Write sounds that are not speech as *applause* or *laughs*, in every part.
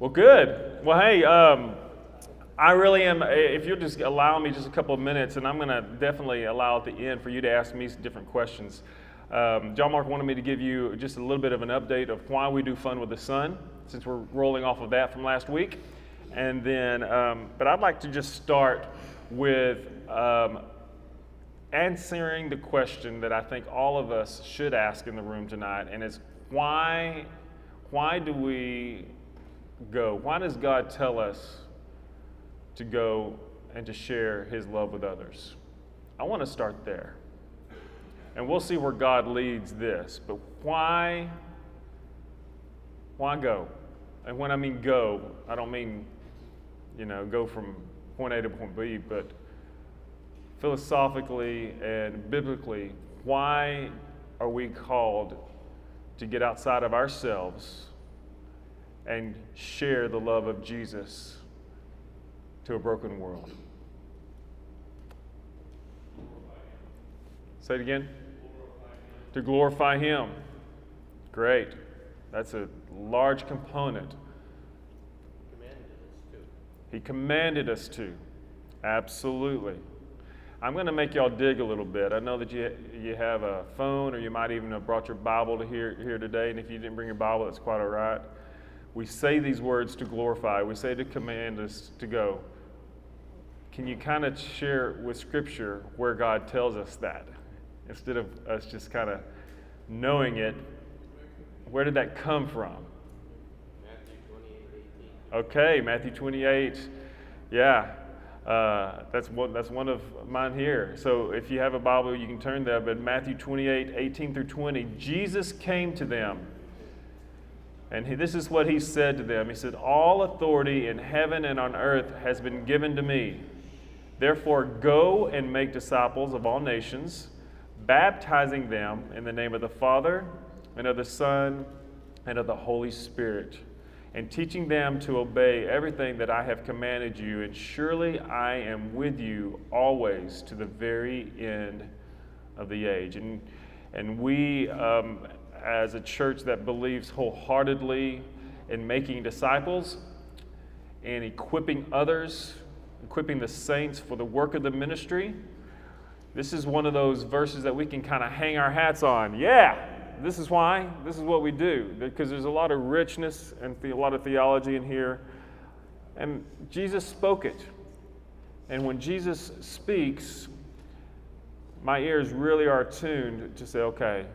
Well, good. Well, hey, um, I really am. If you'll just allow me just a couple of minutes, and I'm going to definitely allow at the end for you to ask me some different questions. Um, John Mark wanted me to give you just a little bit of an update of why we do Fun with the Sun, since we're rolling off of that from last week. And then, um, but I'd like to just start with um, answering the question that I think all of us should ask in the room tonight, and it's why, why do we go? Why does God tell us to go and to share His love with others? I want to start there. And we'll see where God leads this. But why, why go? And when I mean go, I don't mean, you know, go from point A to point B, but philosophically and biblically, why are we called to get outside of ourselves and share the love of Jesus to a broken world? Say it again. To glorify Him. Great. That's a large component. He commanded us to. Absolutely. I'm going to make y'all dig a little bit. I know that you, you have a phone, or you might even have brought your Bible to here, here today. And if you didn't bring your Bible, that's quite all right. We say these words to glorify, we say to command us to go. Can you kind of share with Scripture where God tells us that? Instead of us just kind of knowing it, where did that come from? Matthew 28, 18. Okay, Matthew 28. Yeah, uh, that's, one, that's one of mine here. So if you have a Bible, you can turn there. But Matthew 28, 18 through 20, Jesus came to them. And he, this is what he said to them He said, All authority in heaven and on earth has been given to me. Therefore, go and make disciples of all nations, baptizing them in the name of the Father, and of the Son, and of the Holy Spirit and teaching them to obey everything that I have commanded you. And surely I am with you always to the very end of the age. And, and we, um, as a church that believes wholeheartedly in making disciples and equipping others, equipping the saints for the work of the ministry, this is one of those verses that we can kind of hang our hats on. Yeah, this is why. This is what we do. Because there's a lot of richness and a lot of theology in here. And Jesus spoke it. And when Jesus speaks, my ears really are tuned to say, okay,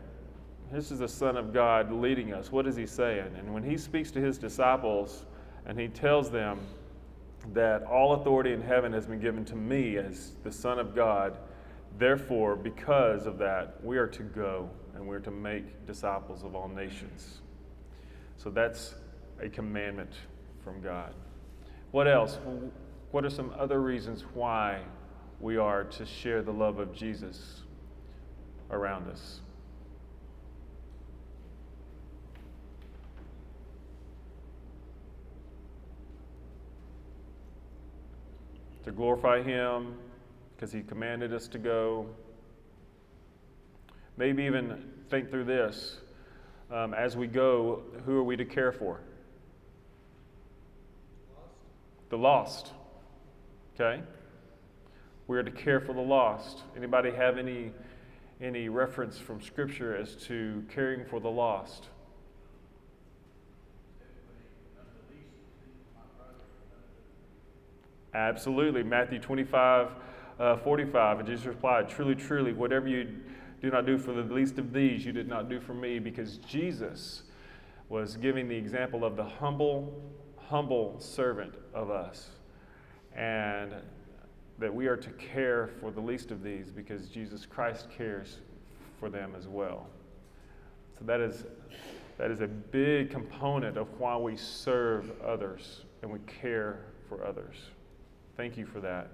this is the Son of God leading us. What is he saying? And when he speaks to his disciples and he tells them that all authority in heaven has been given to me as the Son of God, therefore, because of that, we are to go and we're to make disciples of all nations. So that's a commandment from God. What else? What are some other reasons why we are to share the love of Jesus around us? To glorify Him because He commanded us to go Maybe even think through this. Um, as we go, who are we to care for? Lost. The lost. Okay? We are to care for the lost. Anybody have any any reference from Scripture as to caring for the lost? Absolutely. Matthew 25, uh, 45. And Jesus replied, Truly, truly, whatever you do not do for the least of these, you did not do for me, because Jesus was giving the example of the humble, humble servant of us. And that we are to care for the least of these because Jesus Christ cares for them as well. So that is, that is a big component of why we serve others and we care for others. Thank you for that.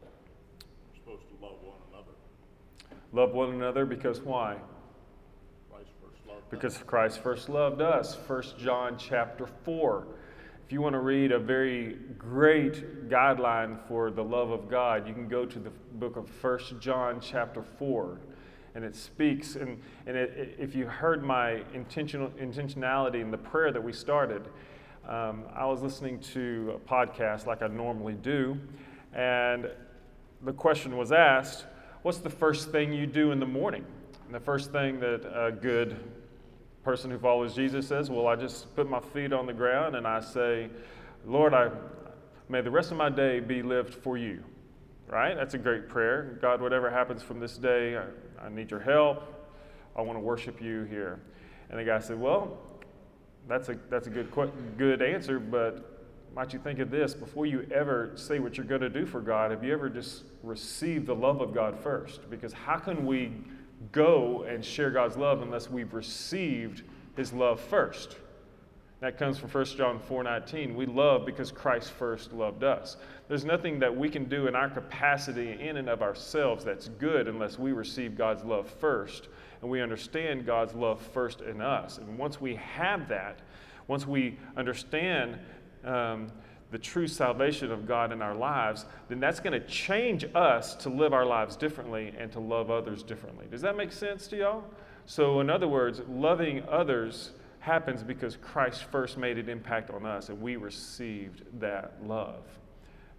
We're supposed to Love one another Love one another because why? Christ first loved Because Christ first loved us. 1 John chapter 4. If you want to read a very great guideline for the love of God, you can go to the book of 1 John chapter 4. And it speaks, and, and it, it, if you heard my intentional intentionality in the prayer that we started, um, I was listening to a podcast like I normally do, and the question was asked What's the first thing you do in the morning? And the first thing that a good person who follows Jesus says, Well, I just put my feet on the ground and I say, Lord, I, may the rest of my day be lived for you. Right? That's a great prayer. God, whatever happens from this day, I, I need your help. I want to worship you here. And the guy said, Well, that's a, that's a good, good answer, but might you think of this before you ever say what you're going to do for God, have you ever just received the love of God first? Because how can we go and share God's love unless we've received his love first? That comes from 1 John 4:19. We love because Christ first loved us. There's nothing that we can do in our capacity in and of ourselves that's good unless we receive God's love first and we understand God's love first in us. And once we have that, once we understand um, the true salvation of God in our lives, then that's going to change us to live our lives differently and to love others differently. Does that make sense to y'all? So, in other words, loving others happens because Christ first made an impact on us and we received that love.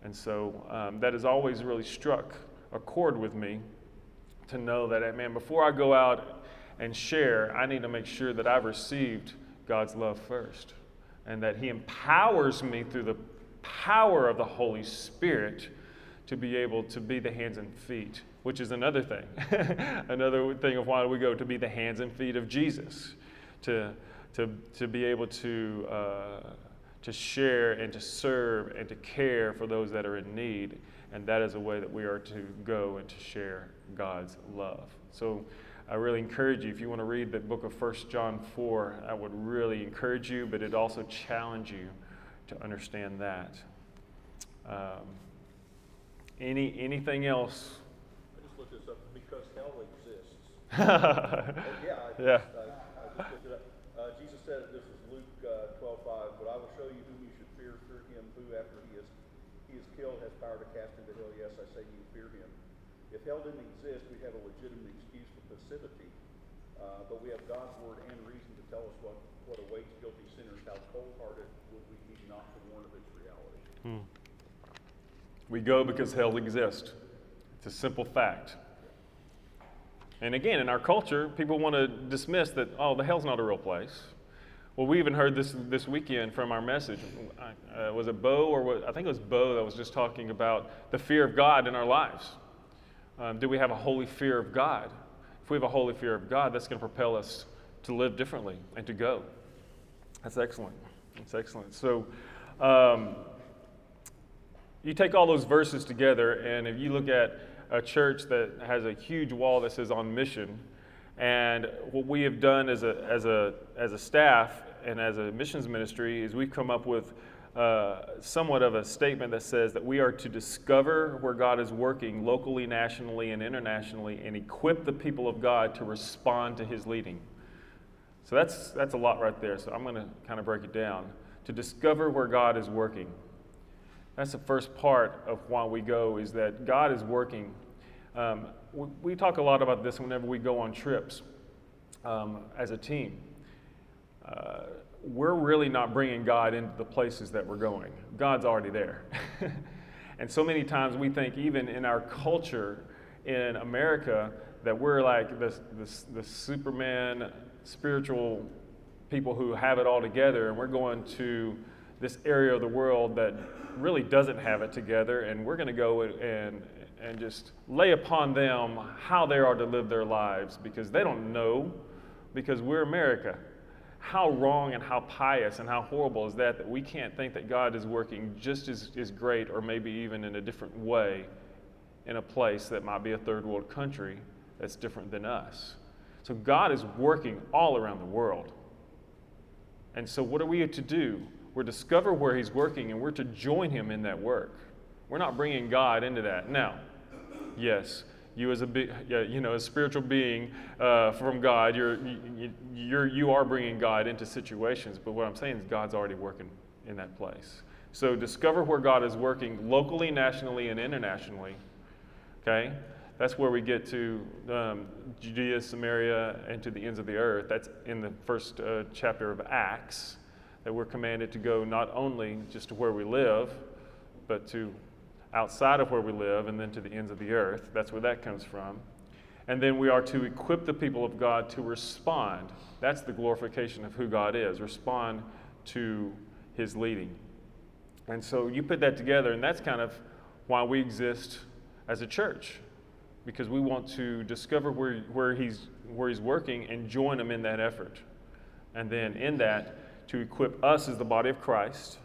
And so um, that has always really struck a chord with me to know that, man, before I go out and share, I need to make sure that I've received God's love first and that He empowers me through the power of the Holy Spirit to be able to be the hands and feet, which is another thing. *laughs* another thing of why we go to be the hands and feet of Jesus, to, to, to be able to, uh, to share and to serve and to care for those that are in need. And that is a way that we are to go and to share God's love. So I really encourage you, if you want to read the book of 1 John 4, I would really encourage you, but it also challenge you to understand that. Um, any anything else? I just looked this up because hell exists. *laughs* oh, yeah, I just, yeah. I, I just looked it up. Uh, Jesus said, this is Luke uh, 12, 5, but I will show you whom you should fear, fear him who after he is, he is killed has power to cast into hell. Yes, I say you fear him. If hell didn't exist, we'd have a legitimate excuse for passivity. Uh, but we have God's word and reason to tell us what, what awaits guilty sinners. How cold-hearted would we be not to warn of its reality? Hmm. We go because hell exists. It's a simple fact. And again, in our culture, people want to dismiss that, oh, the hell's not a real place. Well, we even heard this this weekend from our message. Uh, was it Bo or what, I think it was Bo that was just talking about the fear of God in our lives. Um, do we have a holy fear of God? If we have a holy fear of God, that's going to propel us to live differently and to go. That's excellent. That's excellent. So, um, you take all those verses together, and if you look at a church that has a huge wall that says on mission, and what we have done as a, as a, as a staff and as a missions ministry is we've come up with uh, somewhat of a statement that says that we are to discover where God is working locally, nationally, and internationally and equip the people of God to respond to his leading. So that's, that's a lot right there. So I'm going to kind of break it down. To discover where God is working. That's the first part of why we go, is that God is working. Um, we, we, talk a lot about this whenever we go on trips um, as a team. Uh, we're really not bringing God into the places that we're going. God's already there. *laughs* and so many times we think, even in our culture in America, that we're like the, the, the Superman spiritual people who have it all together, and we're going to this area of the world that really doesn't have it together, and we're going to go and, and just lay upon them how they are to live their lives because they don't know, because we're America. How wrong and how pious and how horrible is that that we can't think that God is working just as, as great or maybe even in a different way in a place that might be a third world country that's different than us. So God is working all around the world. And so, what are we to do? We're to discover where He's working and we're to join Him in that work. We're not bringing God into that. Now, yes, you as a you know a spiritual being uh, from God, you're, you're you are bringing God into situations. But what I'm saying is God's already working in that place. So discover where God is working locally, nationally, and internationally. Okay, that's where we get to um, Judea, Samaria, and to the ends of the earth. That's in the first uh, chapter of Acts that we're commanded to go not only just to where we live, but to outside of where we live and then to the ends of the earth. That's where that comes from. And then we are to equip the people of God to respond. That's the glorification of who God is, respond to his leading. And so you put that together, and that's kind of why we exist as a church, because we want to discover where, where, he's, where he's working and join him in that effort. And then in that, to equip us as the body of Christ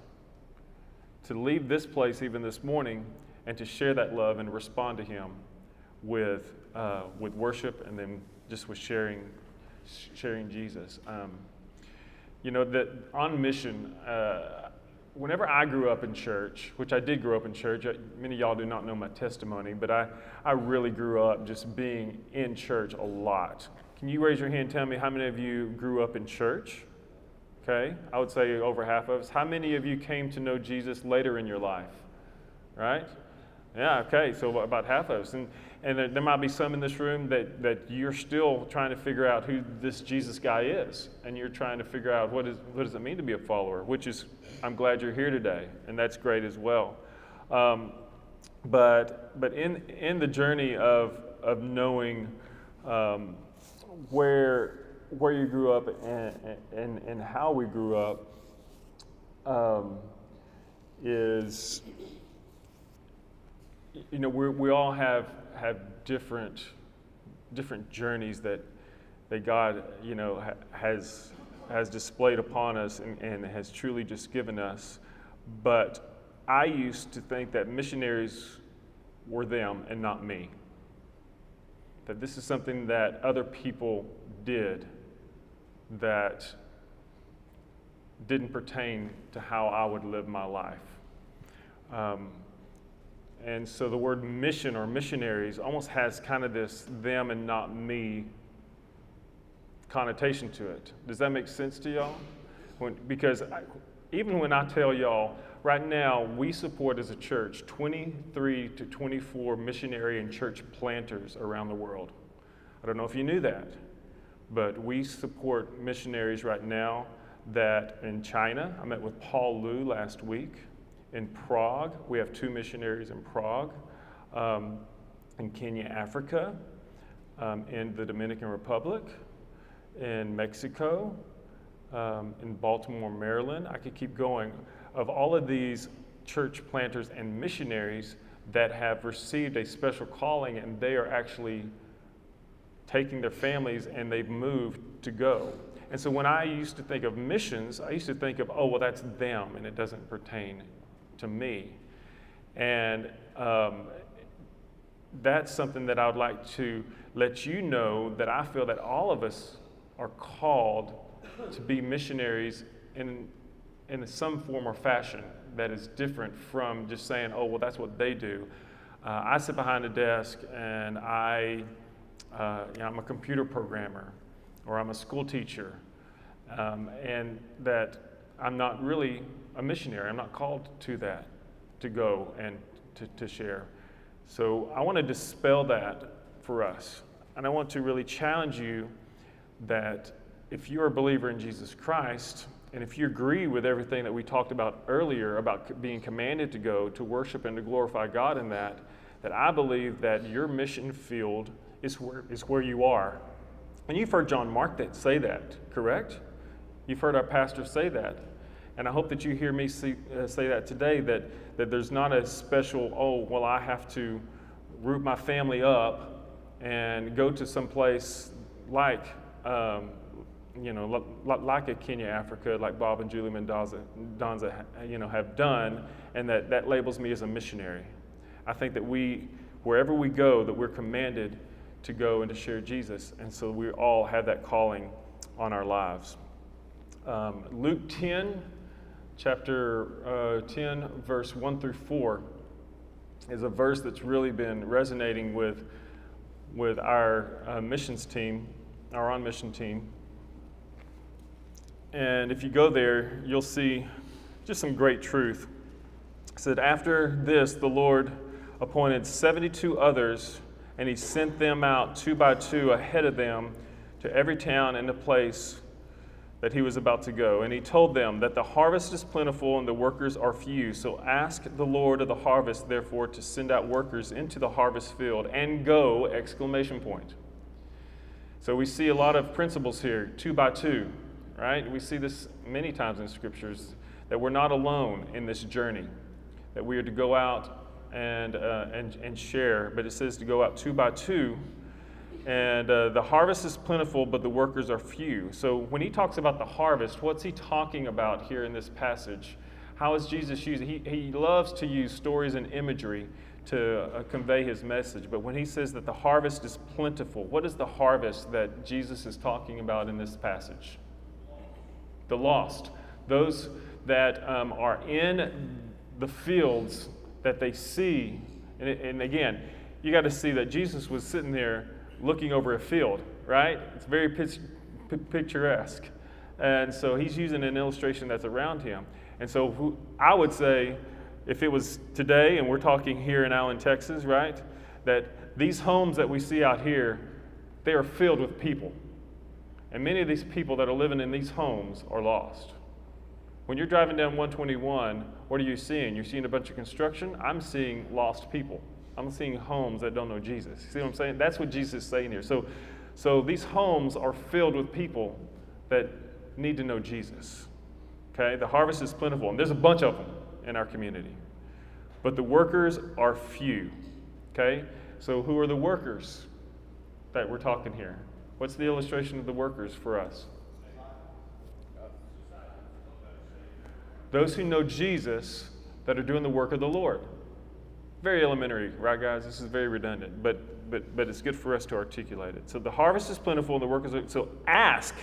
to leave this place even this morning and to share that love and respond to him with uh, with worship and then just with sharing, sharing Jesus. Um, you know, that on mission, uh, whenever I grew up in church, which I did grow up in church, uh, many of y'all do not know my testimony, but I, I really grew up just being in church a lot. Can you raise your hand and tell me how many of you grew up in church? Okay, I would say over half of us. How many of you came to know Jesus later in your life? Right? Yeah, okay, so about half of us. And, and there, there, might be some in this room that, that you're still trying to figure out who this Jesus guy is. And you're trying to figure out what, is, what does it mean to be a follower, which is, I'm glad you're here today. And that's great as well. Um, but but in, in the journey of, of knowing um, where, where you grew up and, and, and how we grew up um, is, you know, we we all have have different different journeys that that God, you know, ha- has has displayed upon us and, and has truly just given us. But I used to think that missionaries were them and not me. That this is something that other people did that didn't pertain to how I would live my life. Um, and so the word mission or missionaries almost has kind of this them and not me connotation to it. Does that make sense to y'all? When, because I, even when I tell y'all, right now we support as a church 23 to 24 missionary and church planters around the world. I don't know if you knew that, but we support missionaries right now that in China, I met with Paul Lu last week in Prague. We have two missionaries in Prague, um, in Kenya, Africa, um, in the Dominican Republic, in Mexico, um, in Baltimore, Maryland. I could keep going. Of all of these church planters and missionaries that have received a special calling and they are actually taking their families and they've moved to go. And so when I used to think of missions, I used to think of, oh, well, that's them and it doesn't pertain to me. And um, that's something that I would like to let you know that I feel that all of us are called to be missionaries in, in some form or fashion that is different from just saying, oh, well, that's what they do. Uh, I sit behind a desk and I, uh, you know, I'm a computer programmer or I'm a school teacher, um, and that I'm not really a missionary. I'm not called to that, to go and to, to share. So I want to dispel that for us. And I want to really challenge you that if you're a believer in Jesus Christ, and if you agree with everything that we talked about earlier about being commanded to go to worship and to glorify God in that, that I believe that your mission field is where, is where you are. And you've heard John Mark that say that, correct? You've heard our pastor say that. And I hope that you hear me see, uh, say that today that, that there's not a special, oh, well, I have to root my family up and go to some place like, um, you know, like a Kenya, Africa, like Bob and Julie Mendoza, Donza, you know, have done, and that, that labels me as a missionary. I think that we, wherever we go, that we're commanded to go and to share Jesus. And so we all have that calling on our lives. Um, Luke 10, chapter uh, 10, verse 1 through 4, is a verse that's really been resonating with, with our uh, missions team, our on mission team. And if you go there, you'll see just some great truth. It said, After this, the Lord appointed 72 others, and he sent them out two by two ahead of them to every town and the place that he was about to go. And he told them that the harvest is plentiful and the workers are few. So ask the Lord of the harvest, therefore, to send out workers into the harvest field and go! Exclamation point. So we see a lot of principles here, two by two, right? We see this many times in scriptures that we're not alone in this journey, that we are to go out and, uh, and, and share, but it says to go out two by two and uh, the harvest is plentiful, but the workers are few. So when he talks about the harvest, what's he talking about here in this passage? How is Jesus using? He, he loves to use stories and imagery to uh, convey his message. But when he says that the harvest is plentiful, what is the harvest that Jesus is talking about in this passage? The lost. Those that um, are in the fields that they see. And, and again, you got to see that Jesus was sitting there looking over a field, right? It's very picturesque. And so he's using an illustration that's around him. And so who, I would say, if it was today, and we're talking here in Allen, Texas, right, that these homes that we see out here, they are filled with people. And many of these people that are living in these homes are lost. When you're driving down 121, what are you seeing? You're seeing a bunch of construction. I'm seeing lost people. I'm seeing homes that don't know Jesus. See what I'm saying? That's what Jesus is saying here. So, so these homes are filled with people that need to know Jesus. Okay? The harvest is plentiful, and there's a bunch of them in our community. But the workers are few. Okay? So who are the workers that we're talking here? What's the illustration of the workers for us? Those who know Jesus that are doing the work of the Lord. Very elementary, right, guys? This is very redundant, but, but, but it's good for us to articulate it. So the harvest is plentiful and the workers are, so ask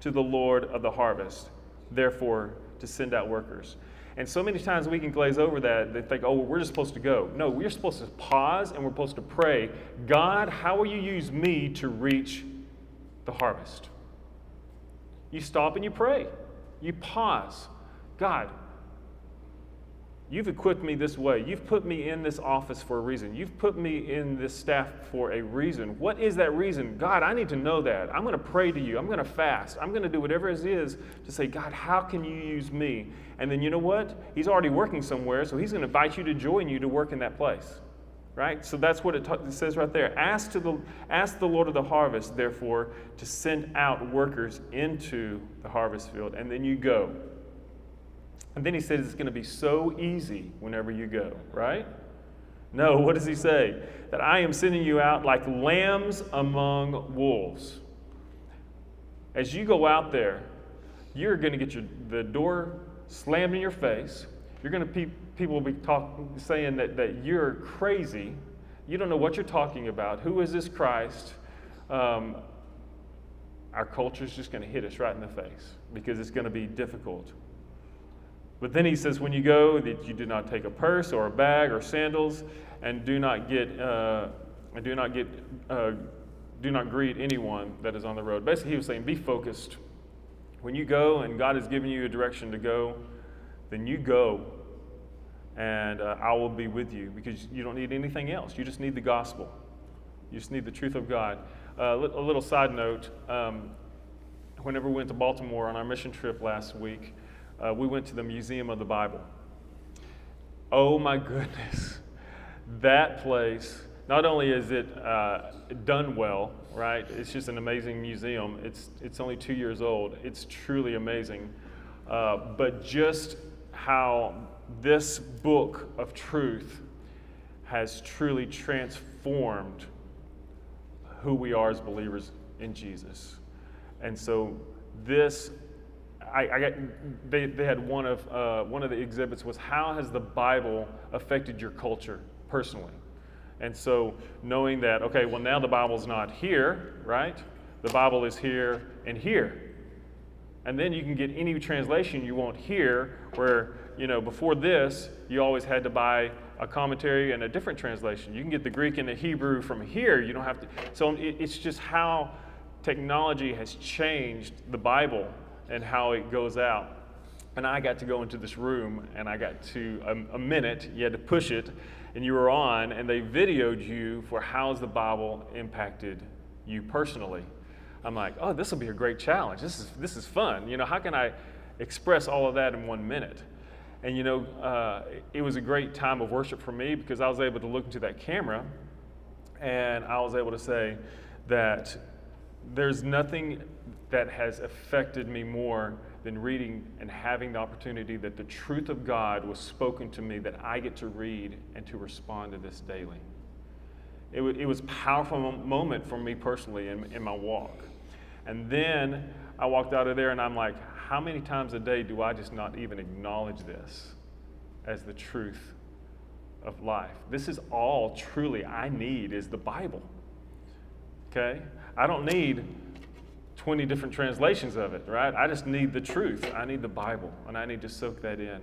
to the Lord of the harvest, therefore, to send out workers. And so many times we can glaze over that. They think, oh, well, we're just supposed to go. No, we're supposed to pause and we're supposed to pray God, how will you use me to reach the harvest? You stop and you pray. You pause. God, You've equipped me this way. You've put me in this office for a reason. You've put me in this staff for a reason. What is that reason? God, I need to know that. I'm going to pray to you. I'm going to fast. I'm going to do whatever it is to say, God, how can you use me? And then you know what? He's already working somewhere, so he's going to invite you to join you to work in that place. Right? So that's what it, it says right there. Ask, to the, ask the Lord of the harvest, therefore, to send out workers into the harvest field. And then you go. And then he says it's going to be so easy whenever you go, right? No, what does he say? That I am sending you out like lambs among wolves. As you go out there, you're going to get your, the door slammed in your face. You're going to pe- people will be talk, saying that, that you're crazy. You don't know what you're talking about. Who is this Christ? Um, our culture is just going to hit us right in the face because it's going to be difficult. But then he says, when you go, that you do not take a purse or a bag or sandals, and do not get, uh, and do not get, uh, do not greet anyone that is on the road. Basically, he was saying, be focused. When you go and God has given you a direction to go, then you go, and uh, I will be with you because you don't need anything else. You just need the gospel. You just need the truth of God. Uh, a little side note: um, whenever we went to Baltimore on our mission trip last week uh, we went to the Museum of the Bible. Oh my goodness, that place, not only is it uh, done well, right? It's just an amazing museum. It's, it's only two years old. It's truly amazing. Uh, but just how this book of truth has truly transformed who we are as believers in Jesus. And so this I, I got, they, they had one of, uh, one of the exhibits was how has the Bible affected your culture personally? And so knowing that, okay, well, now the Bible's not here, right? The Bible is here and here. And then you can get any translation you want here, where, you know, before this, you always had to buy a commentary and a different translation. You can get the Greek and the Hebrew from here. You don't have to. So it's just how technology has changed the Bible and how it goes out. And I got to go into this room and I got to a, um, a minute, you had to push it, and you were on, and they videoed you for how's the Bible impacted you personally. I'm like, oh, this will be a great challenge. This is, this is fun. You know, how can I express all of that in one minute? And you know, uh, it was a great time of worship for me because I was able to look into that camera and I was able to say that there's nothing that has affected me more than reading and having the opportunity that the truth of God was spoken to me that I get to read and to respond to this daily. It, w- it was a powerful moment for me personally in, in my walk. And then I walked out of there and I'm like, how many times a day do I just not even acknowledge this as the truth of life? This is all truly I need is the Bible. Okay? I don't need 20 different translations of it, right? I just need the truth. I need the Bible, and I need to soak that in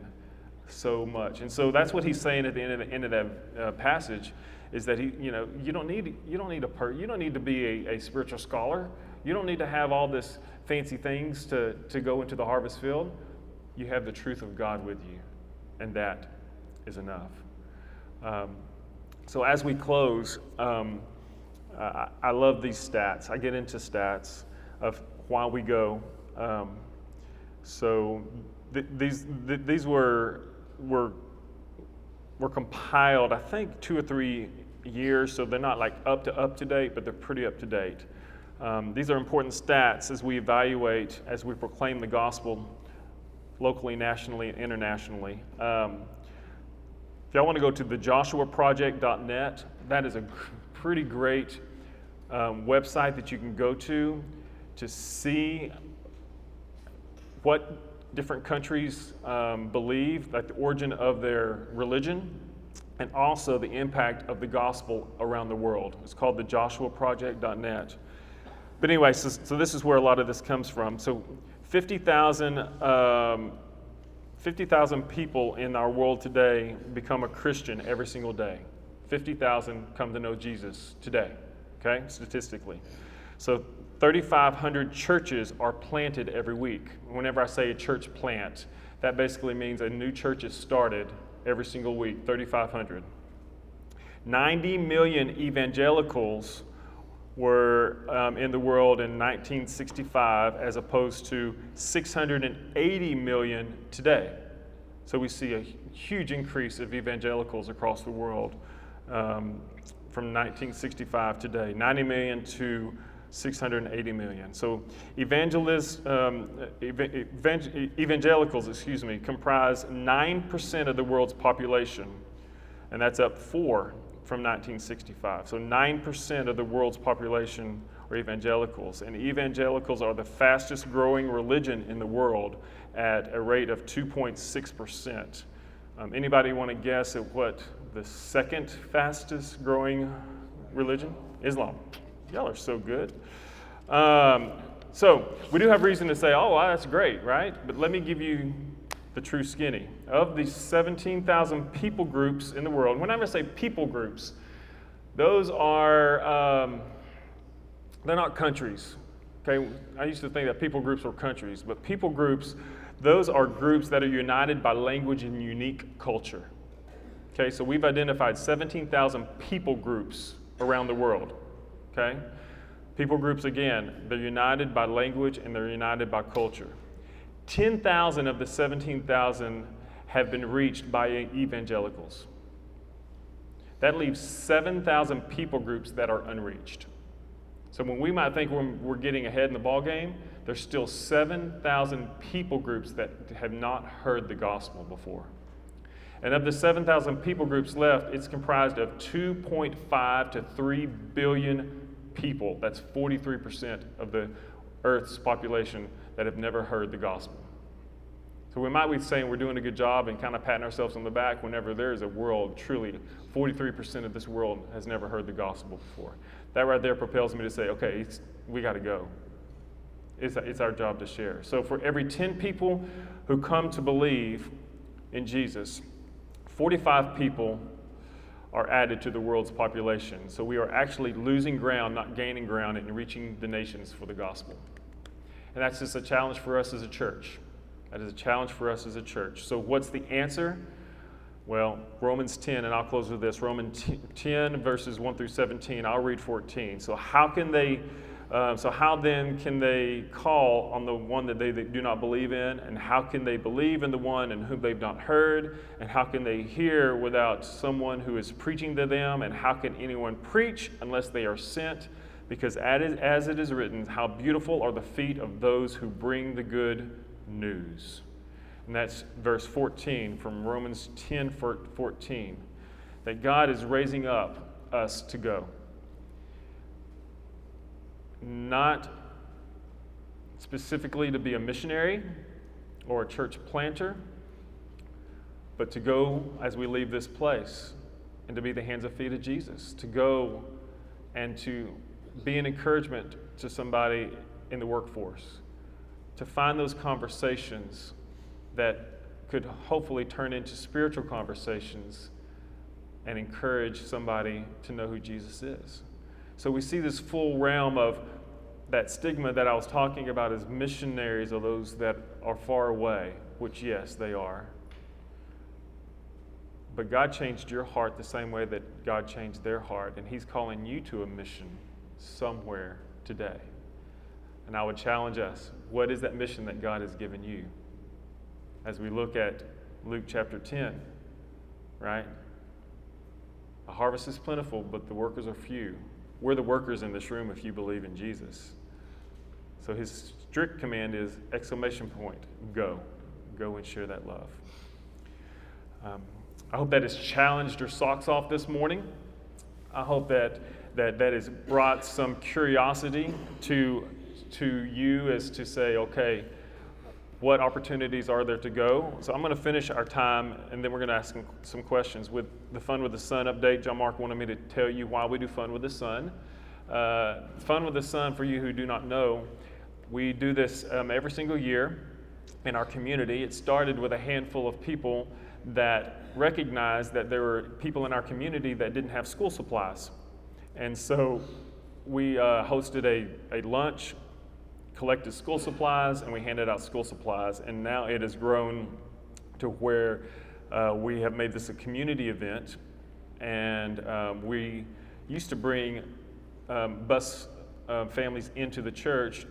so much. And so that's what he's saying at the end of, the, end of that uh, passage is that he, you know, you don't need, you don't need a per, you don't need to be a, a spiritual scholar. You don't need to have all this fancy things to, to go into the harvest field. You have the truth of God with you, and that is enough. Um, so as we close, um, I, I, love these stats. I get into stats of why we go. Um, so th- these th- these were were were compiled, I think, two or three years. So they're not like up to up to date, but they're pretty up to date. Um, these are important stats as we evaluate, as we proclaim the gospel locally, nationally, and internationally. Um, if y'all want to go to the joshuaproject.net, that is a pretty great um, website that you can go to to see what different countries um, believe, like the origin of their religion, and also the impact of the gospel around the world. It's called the joshuaproject.net. But anyway, so, so this is where a lot of this comes from. So 50,000 um, 50,000 people in our world today become a Christian every single day. 50,000 come to know Jesus today, okay, statistically. So 3,500 churches are planted every week. Whenever I say a church plant, that basically means a new church is started every single week, 3,500. 90 million evangelicals were um, in the world in 1965 as opposed to 680 million today. So we see a huge increase of evangelicals across the world um, from 1965 today 90 million to 680 million. So evangelists, um, evangelicals, excuse me, comprise 9% of the world's population, and that's up 4 from 1965. So 9% of the world's population are evangelicals, and evangelicals are the fastest growing religion in the world at a rate of 2.6%. Um, anybody want to guess at what the second fastest growing religion? Islam. Y'all are so good. Um, so we do have reason to say, oh, that's great, right? But let me give you the true skinny. Of the 17,000 people groups in the world, whenever I say people groups, those are, um, they're not countries. Okay, I used to think that people groups were countries, but people groups, those are groups that are united by language and unique culture. Okay, so we've identified 17,000 people groups around the world. Okay, people groups again, they're united by language and they're united by culture. 10,000 of the 17,000 have been reached by evangelicals. That leaves 7,000 people groups that are unreached. So when we might think we're, we're getting ahead in the ball game, there's still 7,000 people groups that have not heard the gospel before. And of the 7,000 people groups left, it's comprised of 2.5 to 3 billion people. That's 43% of the Earth's population that have never heard the gospel. So we might be saying we're doing a good job and kind of patting ourselves on the back whenever there is a world, truly, 43% of this world has never heard the gospel before. That right there propels me to say, okay, we got to go. It's, it's our job to share. So for every 10 people who come to believe in Jesus, 45 people are added to the world's population. So we are actually losing ground, not gaining ground, in reaching the nations for the gospel. And that's just a challenge for us as a church. That is a challenge for us as a church. So, what's the answer? Well, Romans 10, and I'll close with this Romans 10, verses 1 through 17. I'll read 14. So, how can they Um, so, how then can they call on the one that they, they do not believe in? And how can they believe in the one in whom they've not heard? And how can they hear without someone who is preaching to them? And how can anyone preach unless they are sent? Because as it is written, how beautiful are the feet of those who bring the good news. And that's verse 14 from Romans 10 14. That God is raising up us to go not specifically to be a missionary or a church planter, but to go as we leave this place and to be the hands and feet of Jesus, to go and to be an encouragement to somebody in the workforce, to find those conversations that could hopefully turn into spiritual conversations and encourage somebody to know who Jesus is. So we see this full realm of that stigma that I was talking about as missionaries are those that are far away, which, yes, they are. But God changed your heart the same way that God changed their heart, and He's calling you to a mission somewhere today. And I would challenge us what is that mission that God has given you? As we look at Luke chapter 10, right? The harvest is plentiful, but the workers are few. We're the workers in this room if you believe in Jesus. So his strict command is exclamation point, go. Go and share that love. Um, I hope that has challenged your socks off this morning. I hope that that, that has brought some curiosity to, to you as to say, okay, what opportunities are there to go? So I'm going to finish our time and then we're going to ask some, questions. With the Fun with the Sun update, John Mark wanted me to tell you why we do Fun with the Sun. Uh, fun with the Sun, for you who do not know, we do this um, every single year in our community. It started with a handful of people that recognized that there were people in our community that didn't have school supplies. And so we uh, hosted a, a lunch collected school supplies and we handed out school supplies. And now it has grown to where uh, we have made this a community event. And um, we used to bring um, bus uh, families into the church.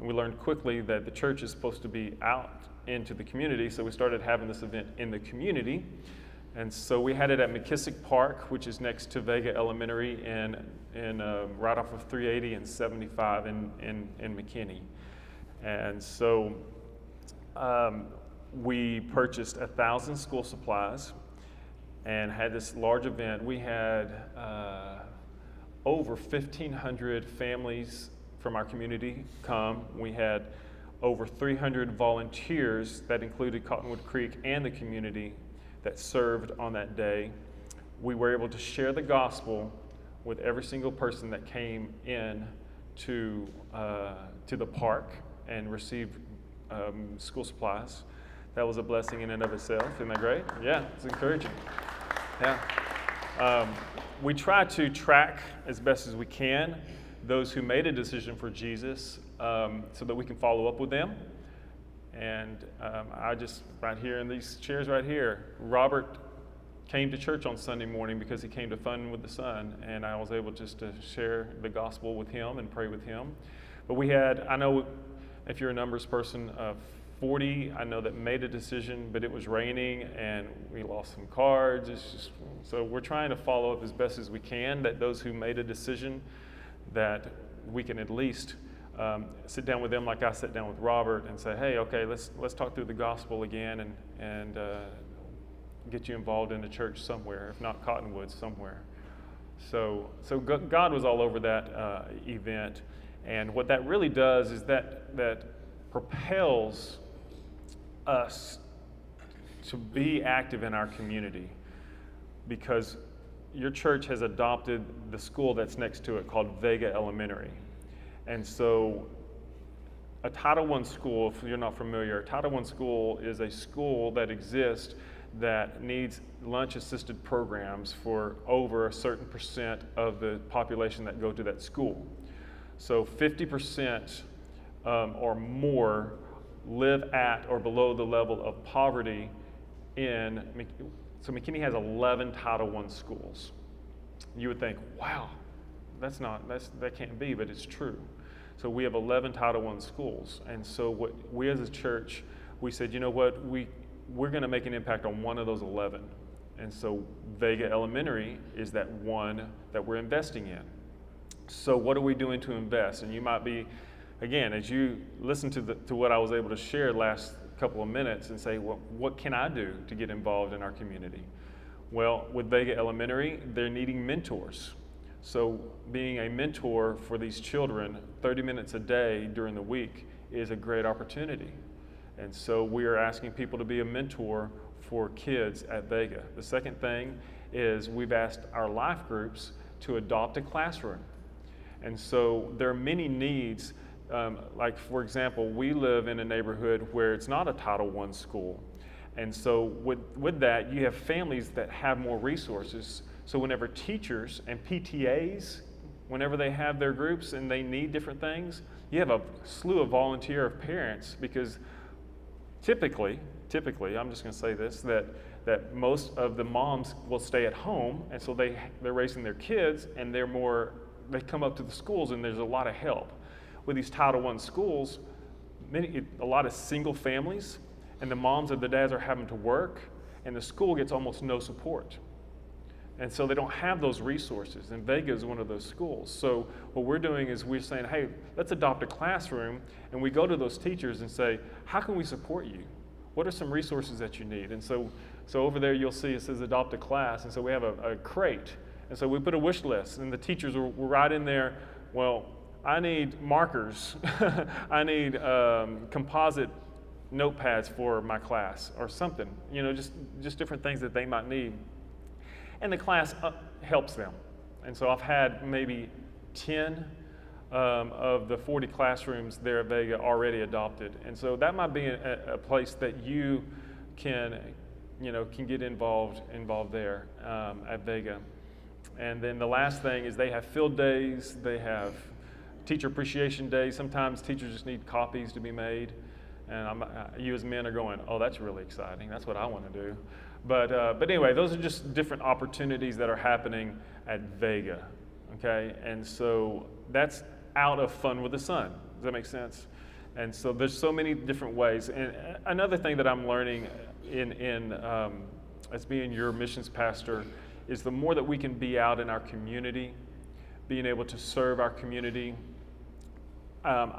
And we learned quickly that the church is supposed to be out into the community. So we started having this event in the community. And so we had it at McKissick Park, which is next to Vega Elementary, and, and uh, right off of 380 and 75 in, in, in McKinney. And so um, we purchased a thousand school supplies and had this large event. We had uh, over 1,500 families from our community come. We had over 300 volunteers that included Cottonwood Creek and the community that served on that day. We were able to share the gospel with every single person that came in to, uh, to the park and receive um, school supplies. That was a blessing in and of itself. Isn't that great? Yeah, it's encouraging. Yeah. Um, we try to track as best as we can those who made a decision for Jesus um, so that we can follow up with them and um, I just, right here in these chairs right here, Robert came to church on Sunday morning because he came to Fun with the Sun, and I was able just to share the gospel with him and pray with him. But we had, I know if you're a numbers person, uh, 40, I know that made a decision, but it was raining and we lost some cards. Just, so we're trying to follow up as best as we can that those who made a decision, that we can at least um, sit down with them like I sit down with Robert and say, hey, okay, let's, let's talk through the gospel again and, and uh, get you involved in the church somewhere, if not Cottonwood, somewhere. So, so God was all over that uh, event. And what that really does is that, that propels us to be active in our community because your church has adopted the school that's next to it called Vega Elementary. And so a Title I school, if you're not familiar, a Title I school is a school that exists that needs lunch assisted programs for over a certain percent of the population that go to that school. So 50% um, or more live at or below the level of poverty in, so McKinney has 11 Title I schools. You would think, wow, that's not, that's, that can't be, but it's true. So we have 11 Title I schools. And so what we as a church, we said, you know what, we, we're going to make an impact on one of those 11. And so Vega Elementary is that one that we're investing in. So what are we doing to invest? And you might be, again, as you listen to, the, to what I was able to share last couple of minutes and say, well, what can I do to get involved in our community? Well, with Vega Elementary, they're needing mentors. So, being a mentor for these children 30 minutes a day during the week is a great opportunity. And so, we are asking people to be a mentor for kids at Vega. The second thing is we've asked our life groups to adopt a classroom. And so, there are many needs. Um, like, for example, we live in a neighborhood where it's not a Title I school. And so, with, with that, you have families that have more resources so, whenever teachers and PTAs, whenever they have their groups and they need different things, you have a slew of volunteer of parents because typically, typically, I'm just going to say this, that, that most of the moms will stay at home and so they, they're raising their kids and they're more, they come up to the schools and there's a lot of help. With these Title I schools, many, a lot of single families and the moms or the dads are having to work and the school gets almost no support. And so they don't have those resources. And Vega is one of those schools. So what we're doing is we're saying, hey, let's adopt a classroom. And we go to those teachers and say, how can we support you? What are some resources that you need? And so, so over there you'll see it says adopt a class. And so we have a, a crate. And so we put a wish list. And the teachers were, will write in there, well, I need markers. *laughs* I need um, composite notepads for my class or something. You know, just, just different things that they might need and the class uh, helps them. And so I've had maybe 10 um, of the 40 classrooms there at Vega already adopted. And so that might be a, a place that you can, you know, can get involved, involved there um, at Vega. And then the last thing is they have field days, they have teacher appreciation day, Sometimes teachers just need copies to be made. And I'm, uh, you as men are going, oh, that's really exciting. That's what I want to do. But, uh, but anyway, those are just different opportunities that are happening at Vega. Okay? And so that's out of Fun with the Sun. Does that make sense? And so there's so many different ways. And another thing that I'm learning in, in um, as being your missions pastor is the more that we can be out in our community, being able to serve our community. Um,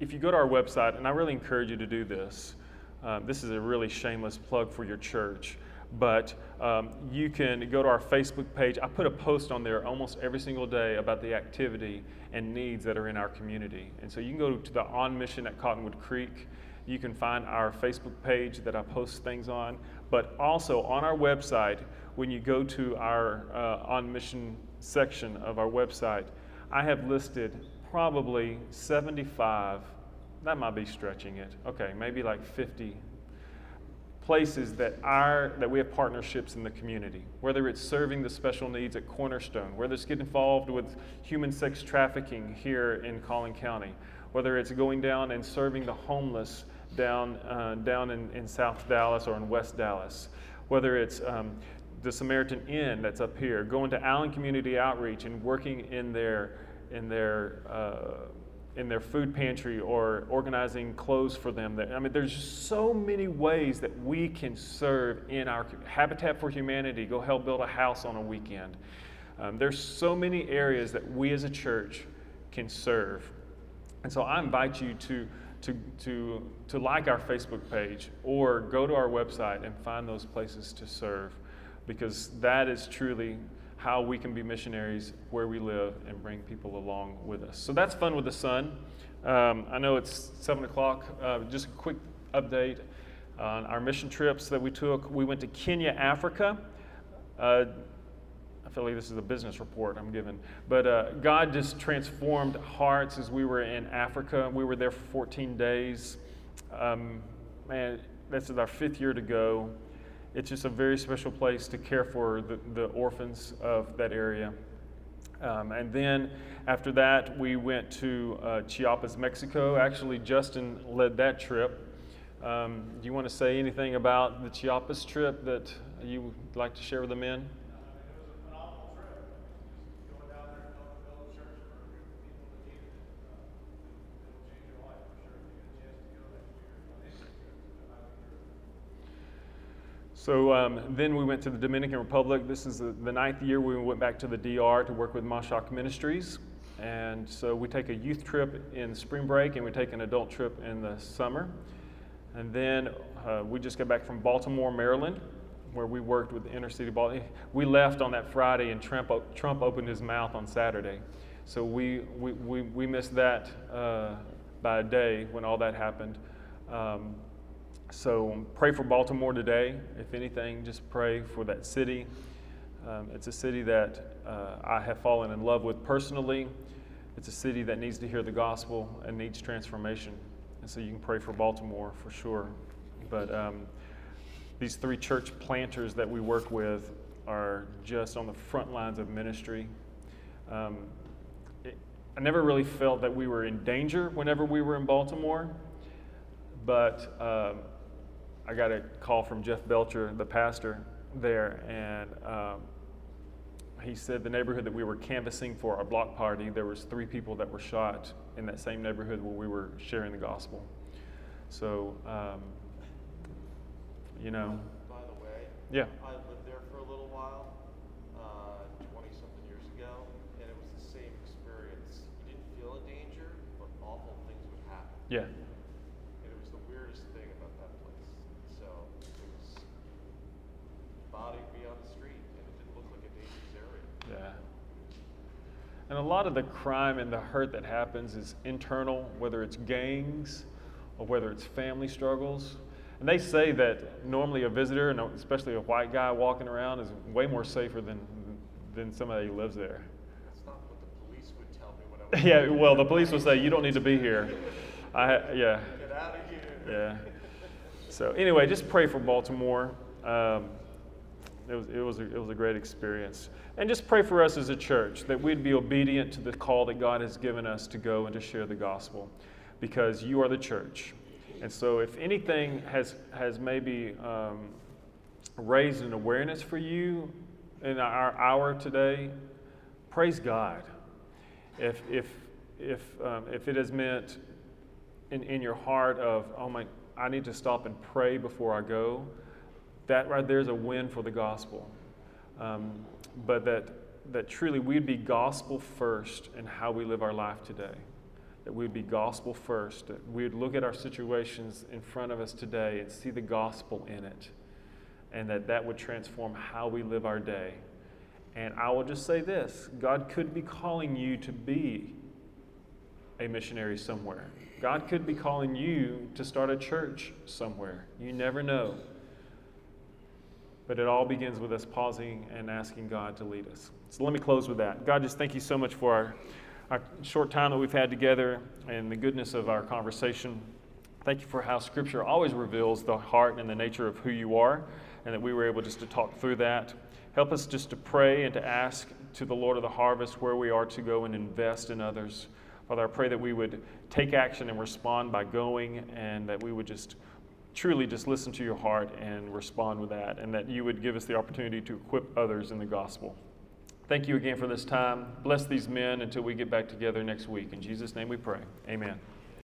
if you go to our website, and I really encourage you to do this, um, this is a really shameless plug for your church but um, you can go to our Facebook page. I put a post on there almost every single day about the activity and needs that are in our community. And so you can go to the On Mission at Cottonwood Creek. You can find our Facebook page that I post things on. But also on our website, when you go to our uh, On Mission section of our website, I have listed probably 75, that might be stretching it, okay, maybe like 50 places that are that we have partnerships in the community. Whether it's serving the special needs at cornerstone whether it's getting involved with human sex trafficking here in collin county whether it's going down and serving the homeless down uh, down in, in south dallas or in west dallas whether it's um, the samaritan inn that's up here going to allen community outreach and working in their in their uh, in their food pantry or organizing clothes for them. I mean, there's so many ways that we can serve in our Habitat for Humanity, go help build a house on a weekend. Um, there's so many areas that we as a church can serve. And so I invite you to, to, to, to like our Facebook page or go to our website and find those places to serve because that is truly how we can be missionaries where we live and bring people along with us. So that's fun with the sun. Um, I know it's seven o'clock. Uh, just a quick update on our mission trips that we took. We went to Kenya, Africa. Uh, I feel like this is a business report I'm giving. But uh, God just transformed hearts as we were in Africa. We were there for 14 days. Um, man, this is our fifth year to go it's just a very special place to care for the, the orphans of that area. Um, and then after that, we went to uh, Chiapas, Mexico. Actually, Justin led that trip. Um, do you want to say anything about the Chiapas trip that you would like to share with the men? So um, then we went to the Dominican Republic. This is the, the, ninth year we went back to the DR to work with Mashak Ministries. And so we take a youth trip in spring break and we take an adult trip in the summer. And then uh, we just got back from Baltimore, Maryland, where we worked with the inner city Baltimore. We left on that Friday and Trump, Trump opened his mouth on Saturday. So we, we, we, we missed that uh, by a day when all that happened. Um, so pray for Baltimore today. If anything, just pray for that city. Um, it's a city that uh, I have fallen in love with personally. It's a city that needs to hear the gospel and needs transformation. And so you can pray for Baltimore for sure. But um, these three church planters that we work with are just on the front lines of ministry. Um, it, I never really felt that we were in danger whenever we were in Baltimore, but um, I got a call from Jeff Belcher, the pastor there, and um, he said the neighborhood that we were canvassing for our block party, there was three people that were shot in that same neighborhood where we were sharing the gospel. So, um, you know. By the way, yeah. I lived there for a little while, uh, 20 something years ago, and it was the same experience. You didn't feel a danger, but awful things would happen. Yeah. And a lot of the crime and the hurt that happens is internal, whether it's gangs or whether it's family struggles. And they say that normally a visitor, and especially a white guy walking around, is way more safer than, than somebody who lives there. That's not what the police would tell me when I *laughs* Yeah, well, the police will say, you don't need to be here. I, yeah. Get out of here. Yeah. So, anyway, just pray for Baltimore. Um, it was, it, was a, it was a great experience. And just pray for us as a church that we'd be obedient to the call that God has given us to go and to share the gospel because you are the church. And so, if anything has, has maybe um, raised an awareness for you in our hour today, praise God. If, if, if, um, if it has meant in, in your heart of, oh my, I need to stop and pray before I go, that right there is a win for the gospel. Um, but that, that truly we'd be gospel first in how we live our life today. That we'd be gospel first. That we'd look at our situations in front of us today and see the gospel in it. And that that would transform how we live our day. And I will just say this God could be calling you to be a missionary somewhere. God could be calling you to start a church somewhere. You never know. But it all begins with us pausing and asking God to lead us. So let me close with that. God, just thank you so much for our, our short time that we've had together and the goodness of our conversation. Thank you for how Scripture always reveals the heart and the nature of who you are, and that we were able just to talk through that. Help us just to pray and to ask to the Lord of the harvest where we are to go and invest in others. Father, I pray that we would take action and respond by going, and that we would just truly just listen to your heart and respond with that, and that you would give us the opportunity to equip others in the gospel. Thank you again for this time. Bless these men until we get back together next week. In Jesus' name we pray. Amen.